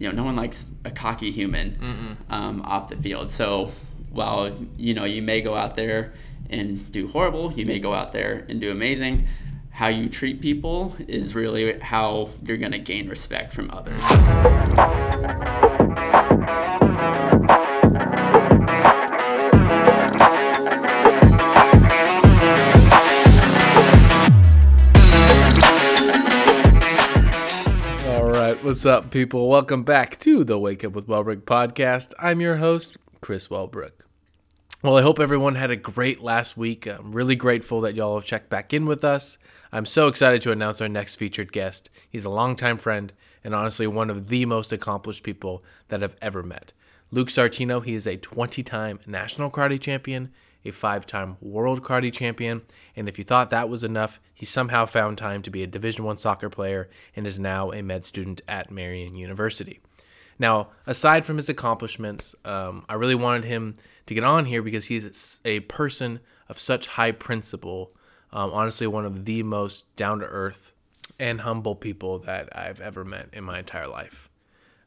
you know, no one likes a cocky human um, off the field. So while you know you may go out there and do horrible, you may go out there and do amazing. How you treat people is really how you're going to gain respect from others. What's up, people? Welcome back to the Wake Up with Wellbrook podcast. I'm your host, Chris Wellbrook. Well, I hope everyone had a great last week. I'm really grateful that y'all have checked back in with us. I'm so excited to announce our next featured guest. He's a longtime friend and honestly one of the most accomplished people that I've ever met. Luke Sartino, he is a 20 time national karate champion, a five time world karate champion, and if you thought that was enough, he somehow found time to be a Division One soccer player and is now a med student at Marian University. Now, aside from his accomplishments, um, I really wanted him to get on here because he's a person of such high principle. Um, honestly, one of the most down to earth and humble people that I've ever met in my entire life.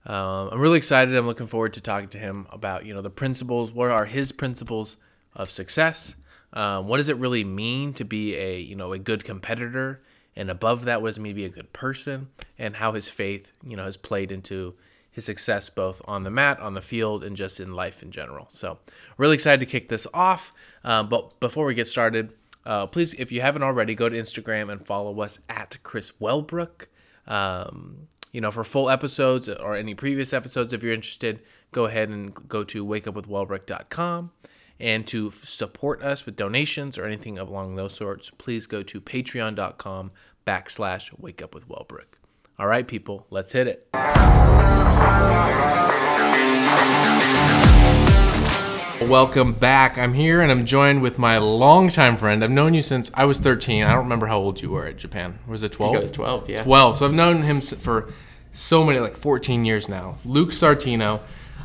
Um, I'm really excited. I'm looking forward to talking to him about you know the principles. What are his principles of success? Um, what does it really mean to be a you know a good competitor? And above that, what does it mean to be a good person? And how his faith you know has played into his success both on the mat, on the field, and just in life in general. So, really excited to kick this off. Uh, but before we get started, uh, please, if you haven't already, go to Instagram and follow us at Chris Wellbrook. Um, you know, for full episodes or any previous episodes, if you're interested, go ahead and go to wakeupwithwellbrook.com. And to support us with donations or anything along those sorts, please go to patreon.com backslash wakeupwithwellbrook. All right, people, let's hit it. Welcome back. I'm here and I'm joined with my longtime friend. I've known you since I was 13. I don't remember how old you were at Japan. Was it 12? I think it was 12, yeah. 12. So I've known him for so many, like 14 years now. Luke Sartino,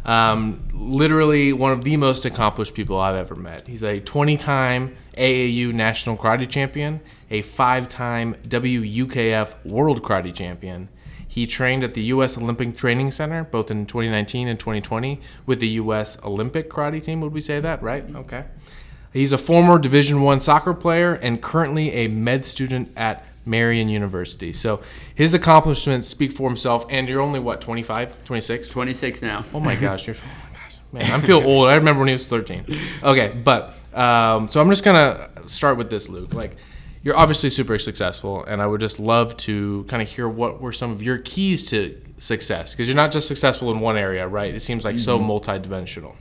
um, literally one of the most accomplished people I've ever met. He's a 20 time AAU national karate champion, a five time WUKF world karate champion. He trained at the U.S. Olympic Training Center both in 2019 and 2020 with the U.S. Olympic karate team. Would we say that right? Okay. He's a former Division One soccer player and currently a med student at Marian University. So his accomplishments speak for himself. And you're only what 25, 26? 26 now. Oh my gosh, you're oh my gosh, man. I feel old. I remember when he was 13. Okay, but um, so I'm just gonna start with this, Luke. Like, you're obviously super successful, and I would just love to kind of hear what were some of your keys to success because you're not just successful in one area, right? It seems like so multidimensional.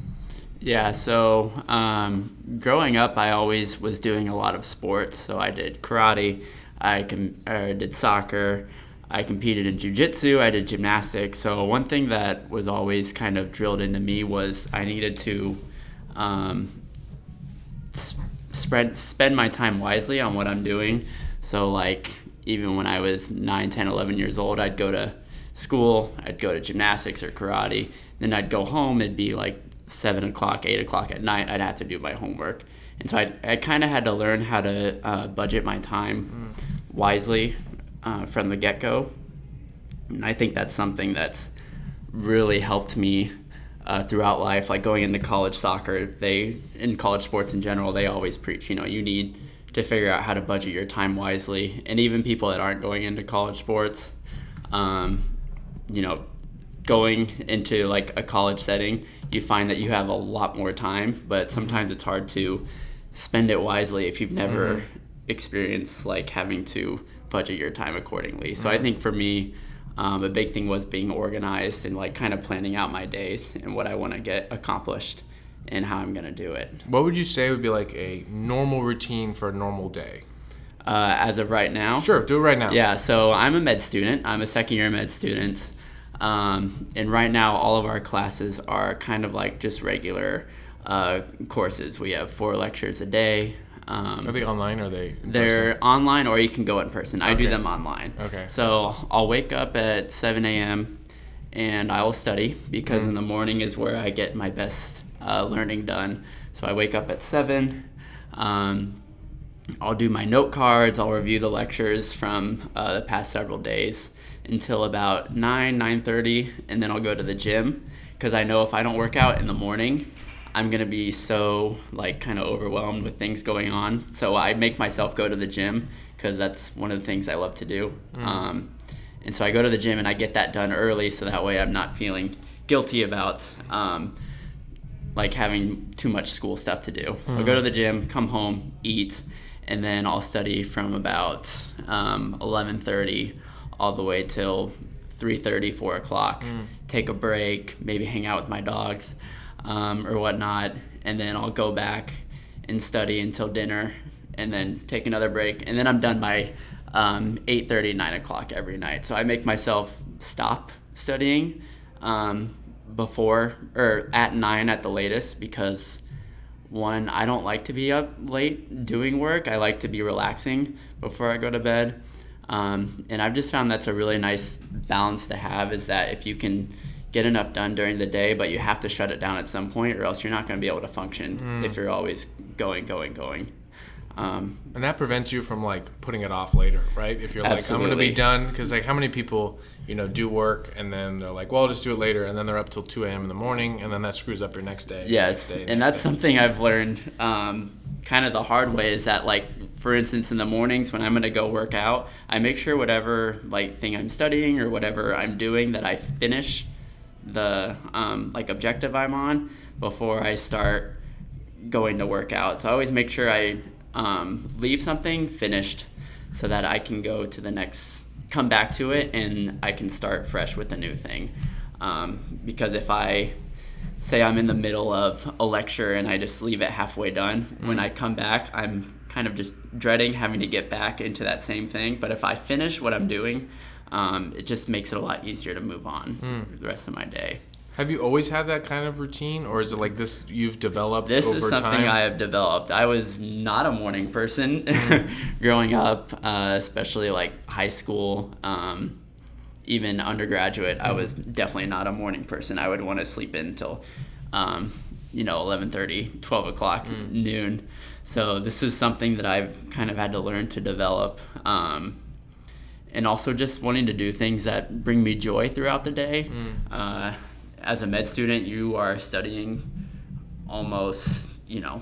Yeah, so um, growing up, I always was doing a lot of sports. So I did karate, I com- uh, did soccer, I competed in jujitsu, I did gymnastics. So one thing that was always kind of drilled into me was I needed to um, spread spend my time wisely on what I'm doing. So like even when I was 9, 10, 11 years old, I'd go to school, I'd go to gymnastics or karate. Then I'd go home, it'd be like 7 o'clock, 8 o'clock at night, I'd have to do my homework. And so I, I kind of had to learn how to uh, budget my time wisely uh, from the get go. And I think that's something that's really helped me uh, throughout life. Like going into college soccer, they in college sports in general, they always preach. You know, you need to figure out how to budget your time wisely. And even people that aren't going into college sports, um, you know, going into like a college setting, you find that you have a lot more time, but sometimes it's hard to spend it wisely if you've never experienced like having to budget your time accordingly. So I think for me, um, a big thing was being organized and like kind of planning out my days and what I want to get accomplished and how I'm gonna do it. What would you say would be like a normal routine for a normal day? Uh, as of right now, Sure, do it right now. Yeah, so I'm a med student. I'm a second year med student. Um, and right now, all of our classes are kind of like just regular uh, courses. We have four lectures a day. Um, Are they online or are they? in they're person? online or you can go in person. I do them online. Okay. So I'll wake up at 7 a.m. and I will study because Mm-hmm. in the morning is where I get my best uh, learning done. So I wake up at 7. Um, I'll do my note cards. I'll review the lectures from uh, the past several days. until about 9 9.30 and then i'll go to the gym because i know if i don't work out in the morning i'm going to be so like kind of overwhelmed with things going on so i make myself go to the gym because that's one of the things i love to do um, and so i go to the gym and i get that done early so that way i'm not feeling guilty about um, like having too much school stuff to do. So I go to the gym, come home, eat, and then I'll study from about um, 11:30 all the way till 3:30, 4 o'clock. Take a break, maybe hang out with my dogs um, or whatnot, and then I'll go back and study until dinner, and then take another break, and then I'm done by um, 8:30, 9 o'clock every night. So I make myself stop studying um, before or at nine at the latest because one I don't like to be up late doing work. I like to be relaxing before I go to bed. Um, and I've just found that's a really nice balance to have is that if you can get enough done during the day, but you have to shut it down at some point, or else you're not going to be able to function if you're always going, going, going. Um, And that prevents you from like putting it off later, right? If you're like, I'm going to be done, because like how many people, you know, do work and then they're like, well, I'll just do it later, and then they're up till 2 a.m. in the morning, and then that screws up your next day. Yes, next day, and that's day. something I've learned um, kind of the hard way is that like for instance in the mornings when I'm gonna go work out, I make sure whatever like thing I'm studying or whatever I'm doing that I finish the um, like objective I'm on before I start going to work out. So I always make sure I um, leave something finished so that I can go to the next, come back to it, and I can start fresh with a new thing. Um, because if I say I'm in the middle of a lecture and I just leave it halfway done, when I come back, I'm kind of just dreading having to get back into that same thing. But if I finish what I'm doing, um, it just makes it a lot easier to move on the rest of my day. Have you always had that kind of routine, or is it like this you've developed This over is something time? I have developed. I was not a morning person Mm-hmm. growing up, uh, especially like high school, um, even undergraduate. I was definitely not a morning person. I would want to sleep in until, um, you know, 11:30, 12 o'clock, Mm. noon. So this is something that I've kind of had to learn to develop. Um, and also just wanting to do things that bring me joy throughout the day. Mm. Uh, as a med student, you are studying almost, you know,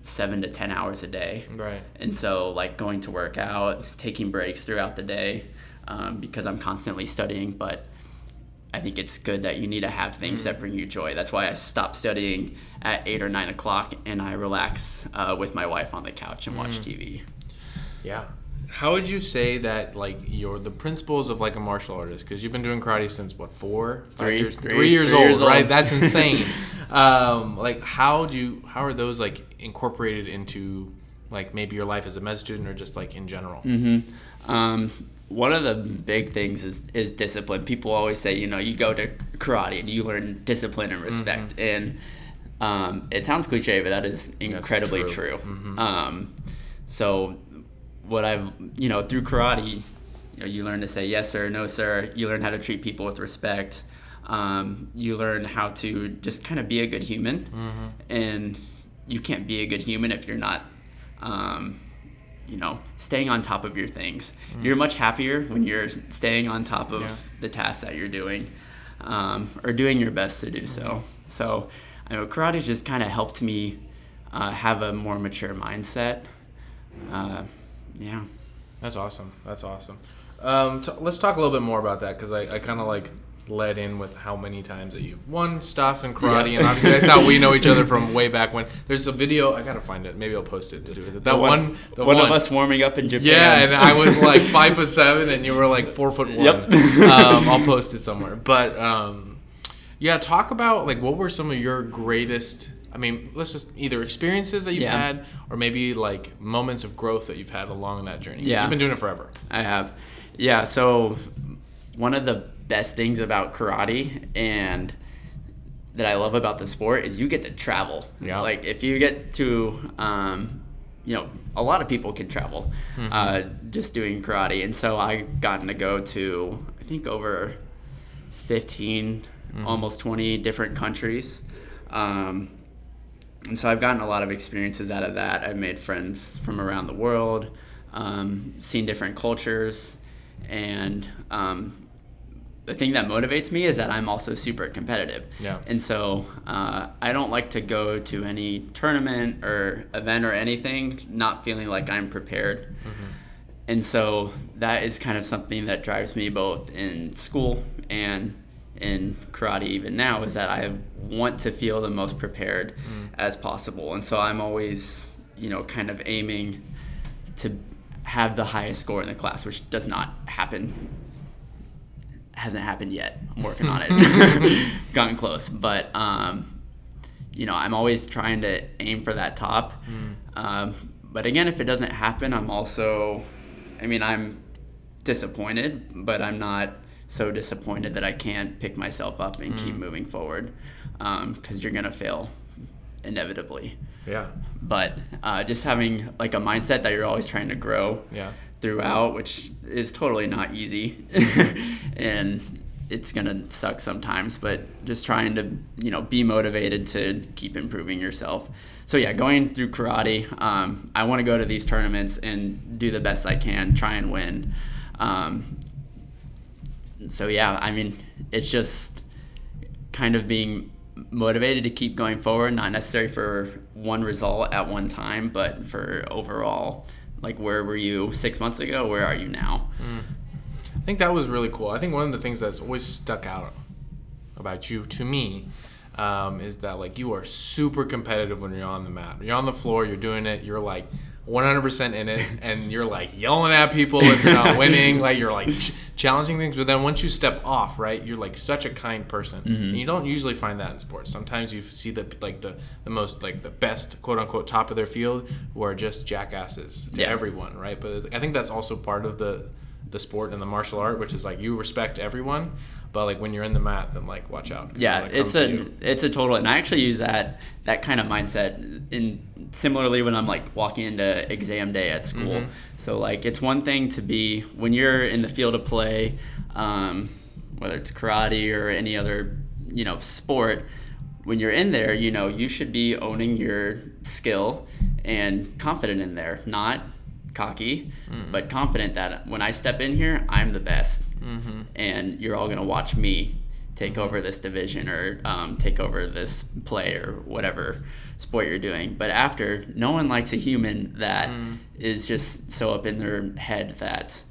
seven to 10 hours a day. Right. And so, like, going to work out, taking breaks throughout the day, um, because I'm constantly studying, but I think it's good that you need to have things that bring you joy. That's why I stop studying at 8 or 9 o'clock and I relax uh, with my wife on the couch and watch TV. Yeah. How would you say that like your the principles of like a martial artist? Because you've been doing karate since what four, Three. years, Three- three years three old, years right? old. That's insane. um, like how do you, how are those like incorporated into like maybe your life as a med student or just like in general? Um, one of the big things is, is discipline. People always say, you know, you go to karate and you learn discipline and respect. And um, it sounds cliche, but that is incredibly true. true. Um, so, what I've, you know, through karate, you, know, you learn to say yes sir, no sir. You learn how to treat people with respect. Um, you learn how to just kind of be a good human. And you can't be a good human if you're not. Um, you know, staying on top of your things. You're much happier when you're staying on top of Yeah. the tasks that you're doing, um, or doing your best to do so. So, I know karate just kind of helped me uh, have a more mature mindset. Uh, yeah. That's awesome. That's awesome. Um, t- let's talk a little bit more about that because I, I kind of like led in with how many times that you've won stuff in karate, Yeah. and obviously that's how we know each other from way back when. There's a video I gotta find it. Maybe I'll post it to do with it. That one, the one, one, of us warming up in Japan. Yeah, and I was like five foot seven, and you were like four foot one. Yep. um, I'll post it somewhere. But um, yeah, talk about like what were some of your greatest. I mean, let's just either experiences that you've Yeah. had, or maybe like moments of growth that you've had along that journey. Yeah. you've been doing it forever. I have. Yeah, so one of the best things about karate and that I love about the sport is you get to travel. Yeah. Like if you get to, um, you know, a lot of people can travel uh, just doing karate. And so I've gotten to go to, I think, over 15, almost 20 different countries. Um, and so I've gotten a lot of experiences out of that. I've made friends from around the world, um, seen different cultures, and um, the thing that motivates me is that I'm also super competitive. Yeah. And so uh, I don't like to go to any tournament or event or anything not feeling like I'm prepared. And so that is kind of something that drives me both in school and in karate even now is that I want to feel the most prepared as possible. And so I'm always, you know, kind of aiming to have the highest score in the class, which does not happen hasn't happened yet. I'm working on it. Gotten close, but um, you know, I'm always trying to aim for that top. Um, but again, if it doesn't happen, I'm also, I mean, I'm disappointed, but I'm not so disappointed that I can't pick myself up and keep moving forward because you're gonna fail inevitably. Yeah. But uh, just having like a mindset that you're always trying to grow Yeah. throughout, which is totally not easy, and it's gonna suck sometimes. But just trying to you know be motivated to keep improving yourself. So yeah, going through karate, um, I want to go to these tournaments and do the best I can, try and win. Um, so yeah, I mean, it's just kind of being motivated to keep going forward, not necessarily for one result at one time, but for overall. Like, where were you six months ago? Where are you now? I think that was really cool. I think one of the things that's always stuck out about you to me um, is that like you are super competitive when you're on the mat. You're on the floor, you're doing it, you're like 100% in it, and you're like yelling at people if you're not winning. Like you're like ch- challenging things. But then once you step off, right, you're like such a kind person. Mm-hmm. And you don't usually find that in sports. Sometimes you see the like the the most like the best quote unquote top of their field who are just jackasses to Yeah. everyone, right? But I think that's also part of the the sport and the martial art, which is like you respect everyone, but like when you're in the mat, then like watch out Yeah, it's a it's a total, and I actually use that that kind of mindset in similarly when I'm like walking into exam day at school. Mm-hmm. So like it's one thing to be when you're in the field of play, um, whether it's karate or any other you know sport. When you're in there, you know you should be owning your skill and confident in there, not cocky, Mm. but confident that when I step in here, I'm the best, Mm-hmm. and you're all gonna watch me take over this division or um, take over this play or whatever sport you're doing. But after, no one likes a human that is Mm. just so up in their head that,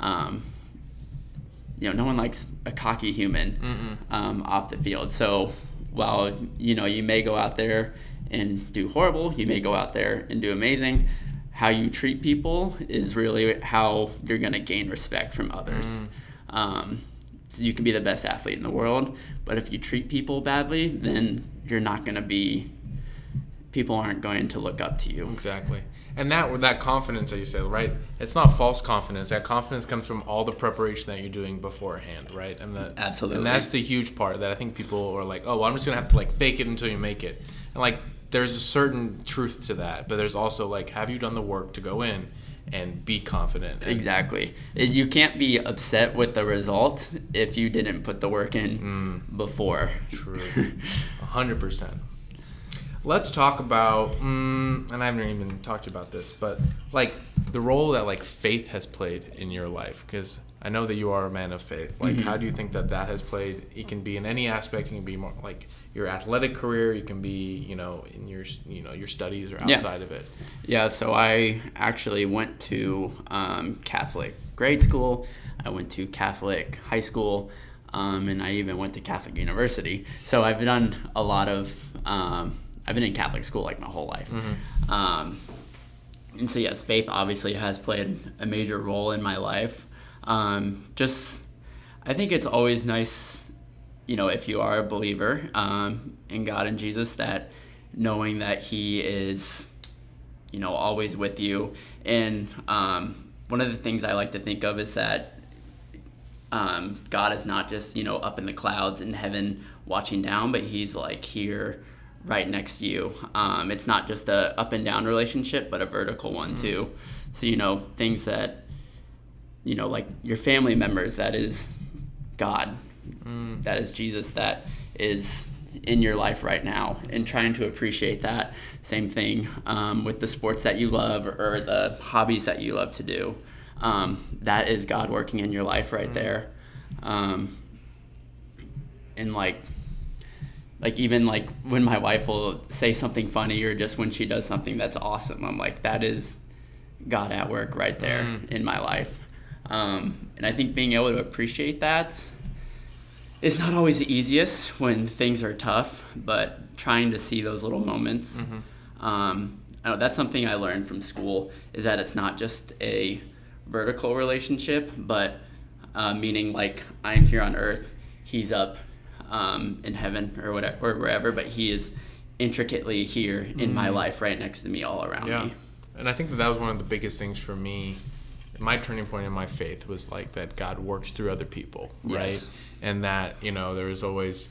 um, you know, no one likes a cocky human um, off the field. So while you know you may go out there and do horrible, you may go out there and do amazing. How you treat people is really how you're gonna gain respect from others. Um, so you can be the best athlete in the world, but if you treat people badly, then you're not gonna be. People aren't going to look up to you. Exactly. And that that confidence that you said, right? It's not false confidence. That confidence comes from all the preparation that you're doing beforehand, right? And that Absolutely. And that's the huge part that I think people are like, oh, well, I'm just gonna have to like fake it until you make it. And like, there's a certain truth to that, but there's also like, have you done the work to go in and be confident? And- Exactly. You can't be upset with the result if you didn't put the work in before. True. A hundred percent. Let's talk about, mm, and I haven't even talked about this, but like the role that like faith has played in your life, because I know that you are a man of faith. Like, how do you think that that has played? It can be in any aspect. It can be more like your athletic career. You can be, you know, in your, you know, your studies or Yeah. outside of it. Yeah, so I actually went to um, Catholic grade school. I went to Catholic high school, um, and I even went to Catholic university. So I've done a lot of. Um, I've been in Catholic school like my whole life. Um, and so yes, faith obviously has played a major role in my life. Um, just, I think it's always nice, you know, if you are a believer um, in God and Jesus, that knowing that He is, you know, always with you. And um, one of the things I like to think of is that um, God is not just you know up in the clouds in heaven watching down, but He's like here, right next to you. Um, it's not just a up and down relationship, but a vertical one too. So you know things that you know like your family members that is God, that is Jesus, that is in your life right now, and trying to appreciate that. Same thing um, with the sports that you love or the hobbies that you love to do. Um, that is God working in your life right there. Um, and like like even like when my wife will say something funny or just when she does something that's awesome i'm like that is god at work right there Mm. in my life um, and i think being able to appreciate that is not always the easiest when things are tough but trying to see those little moments Mm-hmm. um, I know that's something i learned from school is that it's not just a vertical relationship but uh, meaning like i'm here on earth he's up um, in heaven or whatever or wherever but he is intricately here in my life right next to me all around. Yeah. me And I think that that was one of the biggest things for me. My turning point in my faith was like that God works through other people, right? Yes. And that, you know, there was always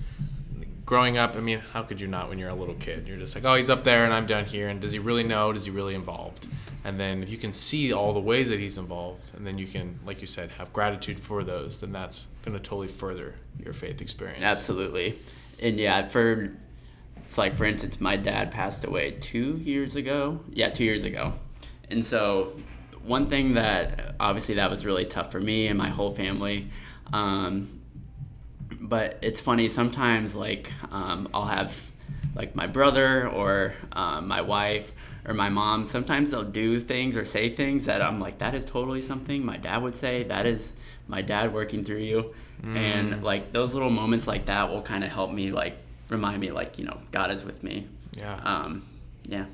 growing up, I mean, how could you not when you're a little kid? You're just like, oh, he's up there and I'm down here. And does he really know? Does he really involved? And then if you can see all the ways that he's involved, and then you can, like you said, have gratitude for those, then that's going to totally further your faith experience. Absolutely. And yeah, for it's like for instance, my dad passed away two years ago. Yeah, two years ago. And so one thing that obviously that was really tough for me and my whole family. Um, but it's funny sometimes like um, I'll have like my brother or um, my wife or my mom sometimes they'll do things or say things that i'm like that is totally something my dad would say that is my dad working through you and like those little moments like that will kind of help me like remind me like you know god is with me Yeah. um, yeah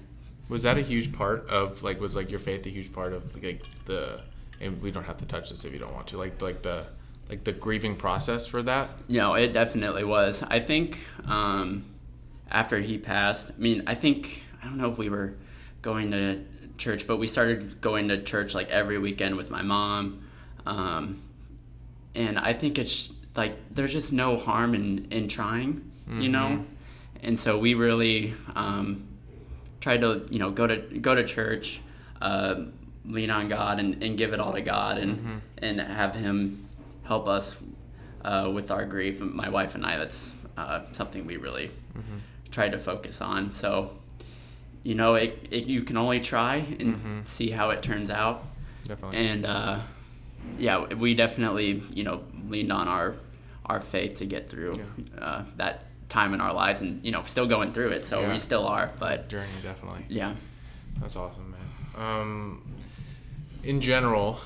Was that a huge part of like was like your faith a huge part of like the and we don't have to touch this if you don't want to like like the like the grieving process for that? No, it definitely was. I think um, after he passed, I mean, I think I don't know if we were going to church, but we started going to church like every weekend with my mom, um, and I think it's like there's just no harm in in trying, you know, and so we really um, tried to you know go to go to church. Uh, lean on God and, and give it all to God and and have him help us uh, with our grief. My wife and I, that's uh, something we really tried to focus on. So, you know, it, it you can only try and see how it turns out. Definitely. And uh, yeah, we definitely you know leaned on our our faith to get through uh, that time in our lives, and you know still going through it. So Yeah. we still are, but Journey definitely. yeah. That's awesome, man. Um, in general,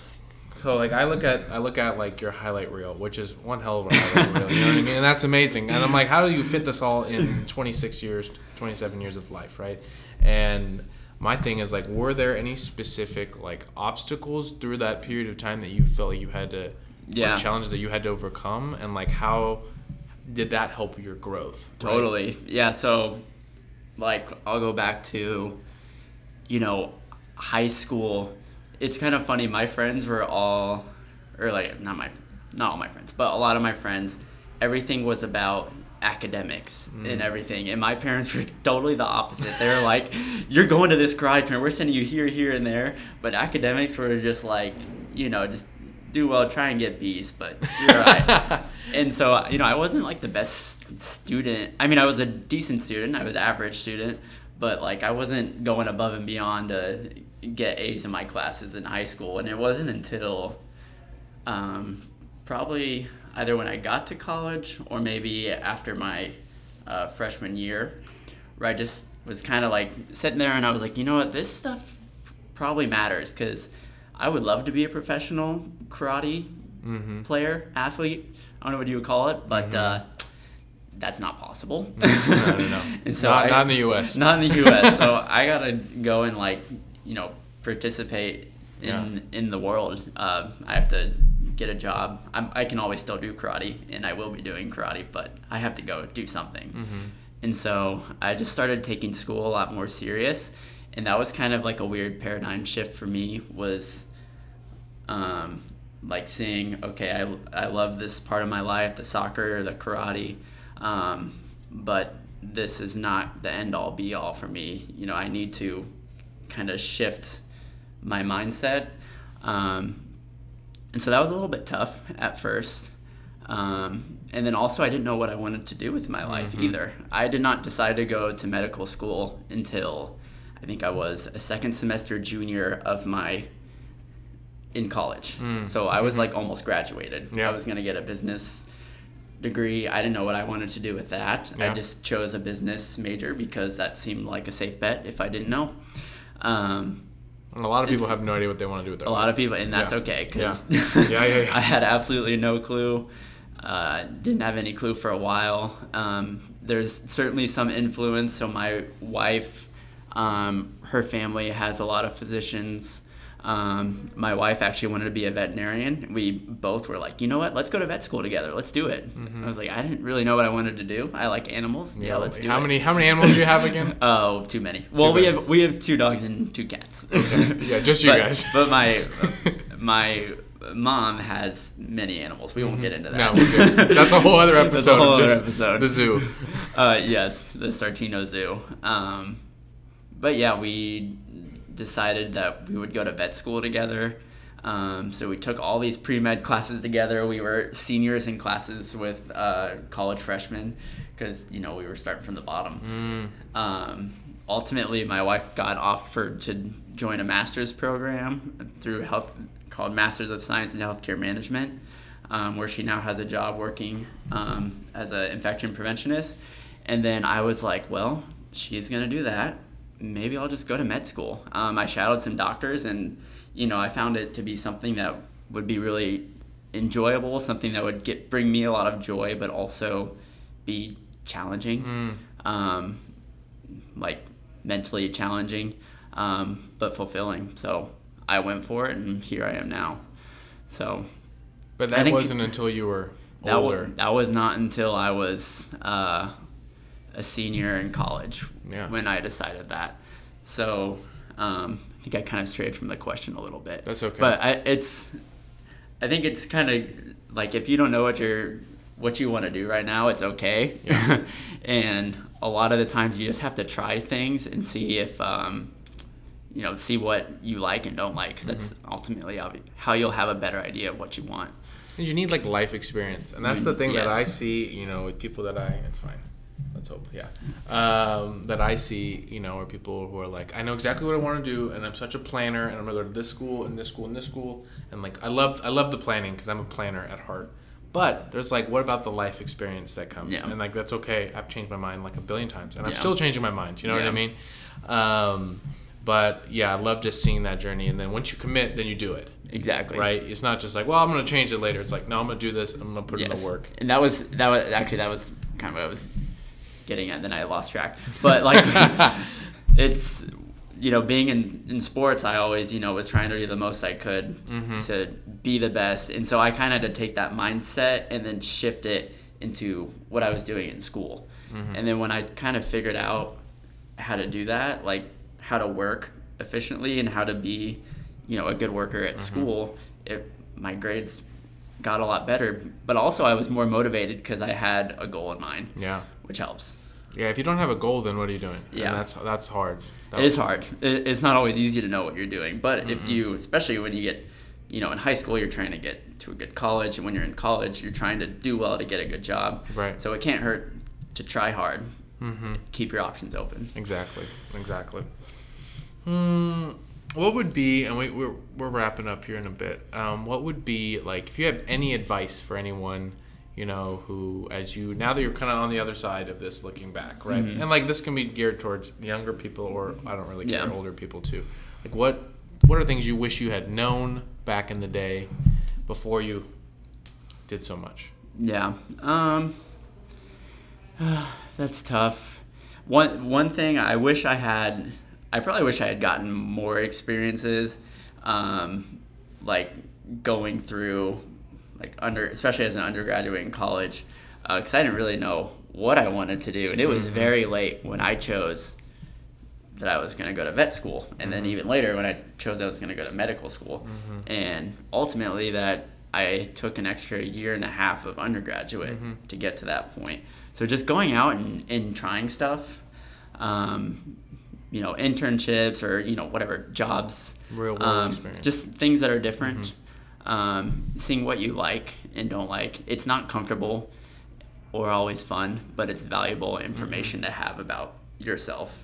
so like I look at I look at like your highlight reel, which is one hell of a highlight reel. You know what I mean? And that's amazing. And I'm like, how do you fit this all in 26 years, 27 years of life, right? And my thing is like, were there any specific like obstacles through that period of time that you felt like you had to, Yeah. challenges that you had to overcome, and like how did that help your growth? right? Totally. Yeah. So, like, I'll go back to, you know, high school. It's kind of funny. My friends were all, or like, not my, not all my friends, but a lot of my friends, everything was about academics mm. and everything. And my parents were totally the opposite. They were like, you're going to this karate tournament. We're sending you here, here, and there. But academics were just like, you know, just do well, try and get B's, but you're all right and so you know i wasn't like the best student. I mean i was a decent student. I was average student. But like i wasn't going above and beyond to get a's in my classes in high school. And it wasn't until um, probably either when i got to college or maybe after my uh, freshman year where i just was kind of like sitting there and i was like you know what? This stuff probably matters because i would love to be a professional karate player, athlete. I don't know what you would call it, but uh, that's not possible. No, no, no. and so not, I- not in the U.S. Not in the U.S. so I gotta go and like you know participate in in the world. Uh, I have to get a job. I'm, I can always still do karate, and I will be doing karate, but I have to go do something. And so I just started taking school a lot more serious, and that was kind of like a weird paradigm shift for me. Was um, like seeing okay I, I love this part of my life the soccer or the karate um, but this is not the end all be all for me. You know i need to kind of shift my mindset um, and so that was a little bit tough at first um, and then also i didn't know what i wanted to do with my life either. I did not decide to go to medical school until i think i was a second semester junior of my in college. So I was like almost graduated. Yeah. I was gonna get a business degree. I didn't know what I wanted to do with that. Yeah. I just chose a business major because that seemed like a safe bet if I didn't know. Um, a lot of people have no idea what they want to do with their a lot of people, and that's Yeah. okay because Yeah. Yeah, yeah, yeah. I had absolutely no clue. Uh, didn't have any clue for a while. Um, there's certainly some influence. So my wife, um, her family has a lot of physicians. Um, my wife actually wanted to be a veterinarian. We both were like, you know what? Let's go to vet school together. Let's do it. I was like, I didn't really know what I wanted to do. I like animals. Yeah, let's do how it. many how many animals do you have again? Oh, too many. Well, we have we have two dogs and two cats. okay. Yeah, just you but, guys. but my my mom has many animals. We won't get into that. No. That's a whole other episode. That's a whole other just episode. The zoo. Uh, yes, the Sartino Zoo. Um, but yeah, we decided that we would go to vet school together. Um, so we took all these pre med classes together. We were seniors in classes with uh, college freshmen because you know we were starting from the bottom. Um, ultimately, my wife got offered to join a master's program through health called Masters of Science in Healthcare Management, um, where she now has a job working um, as an infection preventionist. And then I was like, well, she's gonna do that. Maybe I'll just go to med school. Um, I shadowed some doctors, and you know, I found it to be something that would be really enjoyable, something that would get bring me a lot of joy, but also be challenging, um, like mentally challenging, um, but fulfilling. So I went for it, and here I am now. So But that wasn't until you were that older. that was not until I was uh, a senior in college Yeah. when I decided that. So um, I think I kind of strayed from the question a little bit. That's okay. But I, it's, I think it's kind of like if you don't know what you're, what you want to do right now, it's okay. Yeah. and a lot of the times you just have to try things and see if, um, you know, see what you like and don't like. Because that's Mm-hmm. ultimately how you'll have a better idea of what you want. And you need like life experience, and that's the thing that I see. You know, with people that I, it's fine. Let's hope, yeah. Um, that I see, you know, are people who are like, I know exactly what I want to do, and I'm such a planner, and I'm gonna go to this school and this school and this school, and like I love, I love the planning because I'm a planner at heart. But there's like, what about the life experience that comes? Yeah. And like that's okay. I've changed my mind like a billion times, and I'm Yeah. still changing my mind. You know what I mean? Um, but yeah, I love just seeing that journey, and then once you commit, then you do it Exactly. right? It's not just like, well, I'm gonna change it later. It's like, no, I'm gonna do this. I'm gonna put in Yes. the work. And that was that was actually that was kind of what I was getting at. Then I lost track. But like, it's you know being in in sports, I always you know was trying to do the most I could Mm-hmm. to be the best, and so I kind of had to take that mindset and then shift it into what I was doing in school. Mm-hmm. And then when I kind of figured out how to do that, like how to work efficiently and how to be, you know, a good worker Mm-hmm. at school, it my grades got a lot better. But also, I was more motivated because I had a goal in mind, Yeah, which helps. yeah. If you don't have a goal, then what are you doing? And Yeah. that's that's hard. That- It is hard. It's not always easy to know what you're doing. But Mm-hmm. if you, especially when you get, you know, in high school, you're trying to get to a good college, and when you're in college, you're trying to do well to get a good job. Right. So it can't hurt to try hard. Mhm. Keep your options open. Exactly. Exactly. Hmm. What would be, and we, we're we're wrapping up here in a bit. Um, what would be like if you have any advice for anyone, you know, who as you now that you're kind of on the other side of this, looking back, right? And like this can be geared towards younger people, or I don't really care, Yeah. older people too. Like what what are things you wish you had known back in the day before you did so much? Yeah. Um that's tough. One one thing I wish I had I probably wish I had gotten more experiences um like going through like under especially as an undergraduate in college uh, because I didn't really know what I wanted to do. And it was mm-hmm. very late when I chose that I was going to go to vet school. And then mm-hmm. even later when I chose I was going to go to medical school. Mm-hmm. And ultimately that I took an extra year and a half of undergraduate to get to that point. So just going out and, and trying stuff um, you know internships or you know whatever jobs Real world um, experience. just things that are different um, seeing what you like and don't like it's not comfortable or always fun but it's valuable information to have about yourself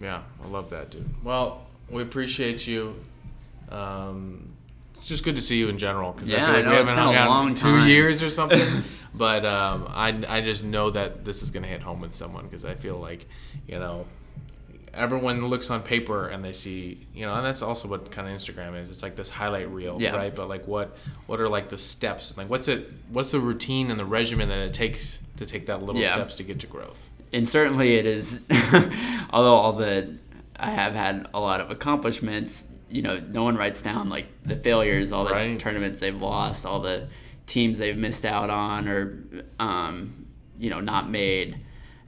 Yeah, I love that, dude. Well, we appreciate you um, it's just good to see you in general because Yeah, I feel like I know, we it's haven't been hung a out long in two time. years or something. but um, I I just know that this is gonna hit home with someone because I feel like you know everyone looks on paper and they see you know and that's also what kind of instagram is it's like this highlight reel Yeah. right but like what what are like the steps like what's it what's the routine and the regimen that it takes to take that little Yeah. steps to get to growth and certainly it is although all the i have had a lot of accomplishments you know no one writes down like the failures all the Right. tournaments they've lost all the teams they've missed out on or um, you know not made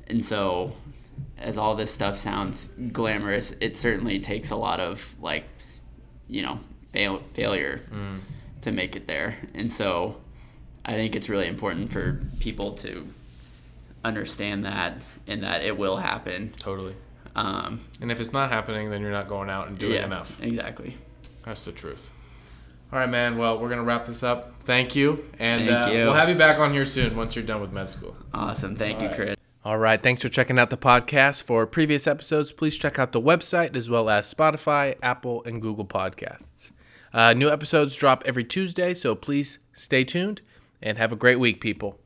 and so as all this stuff sounds glamorous it certainly takes a lot of like you know fail, failure to make it there. And so i think it's really important for people to understand that and that it will happen. Totally. Um, and if it's not happening then you're not going out and doing yeah, enough. exactly. That's the truth. All right man. Well we're gonna wrap this up. Thank you and Thank uh, you. we'll have you back on here soon once you're done with med school. Awesome. Thank All you right. chris All right. Thanks for checking out the podcast. For previous episodes, please check out the website as well as Spotify, Apple, and Google Podcasts. Uh, new episodes drop every Tuesday, so please stay tuned and have a great week, people.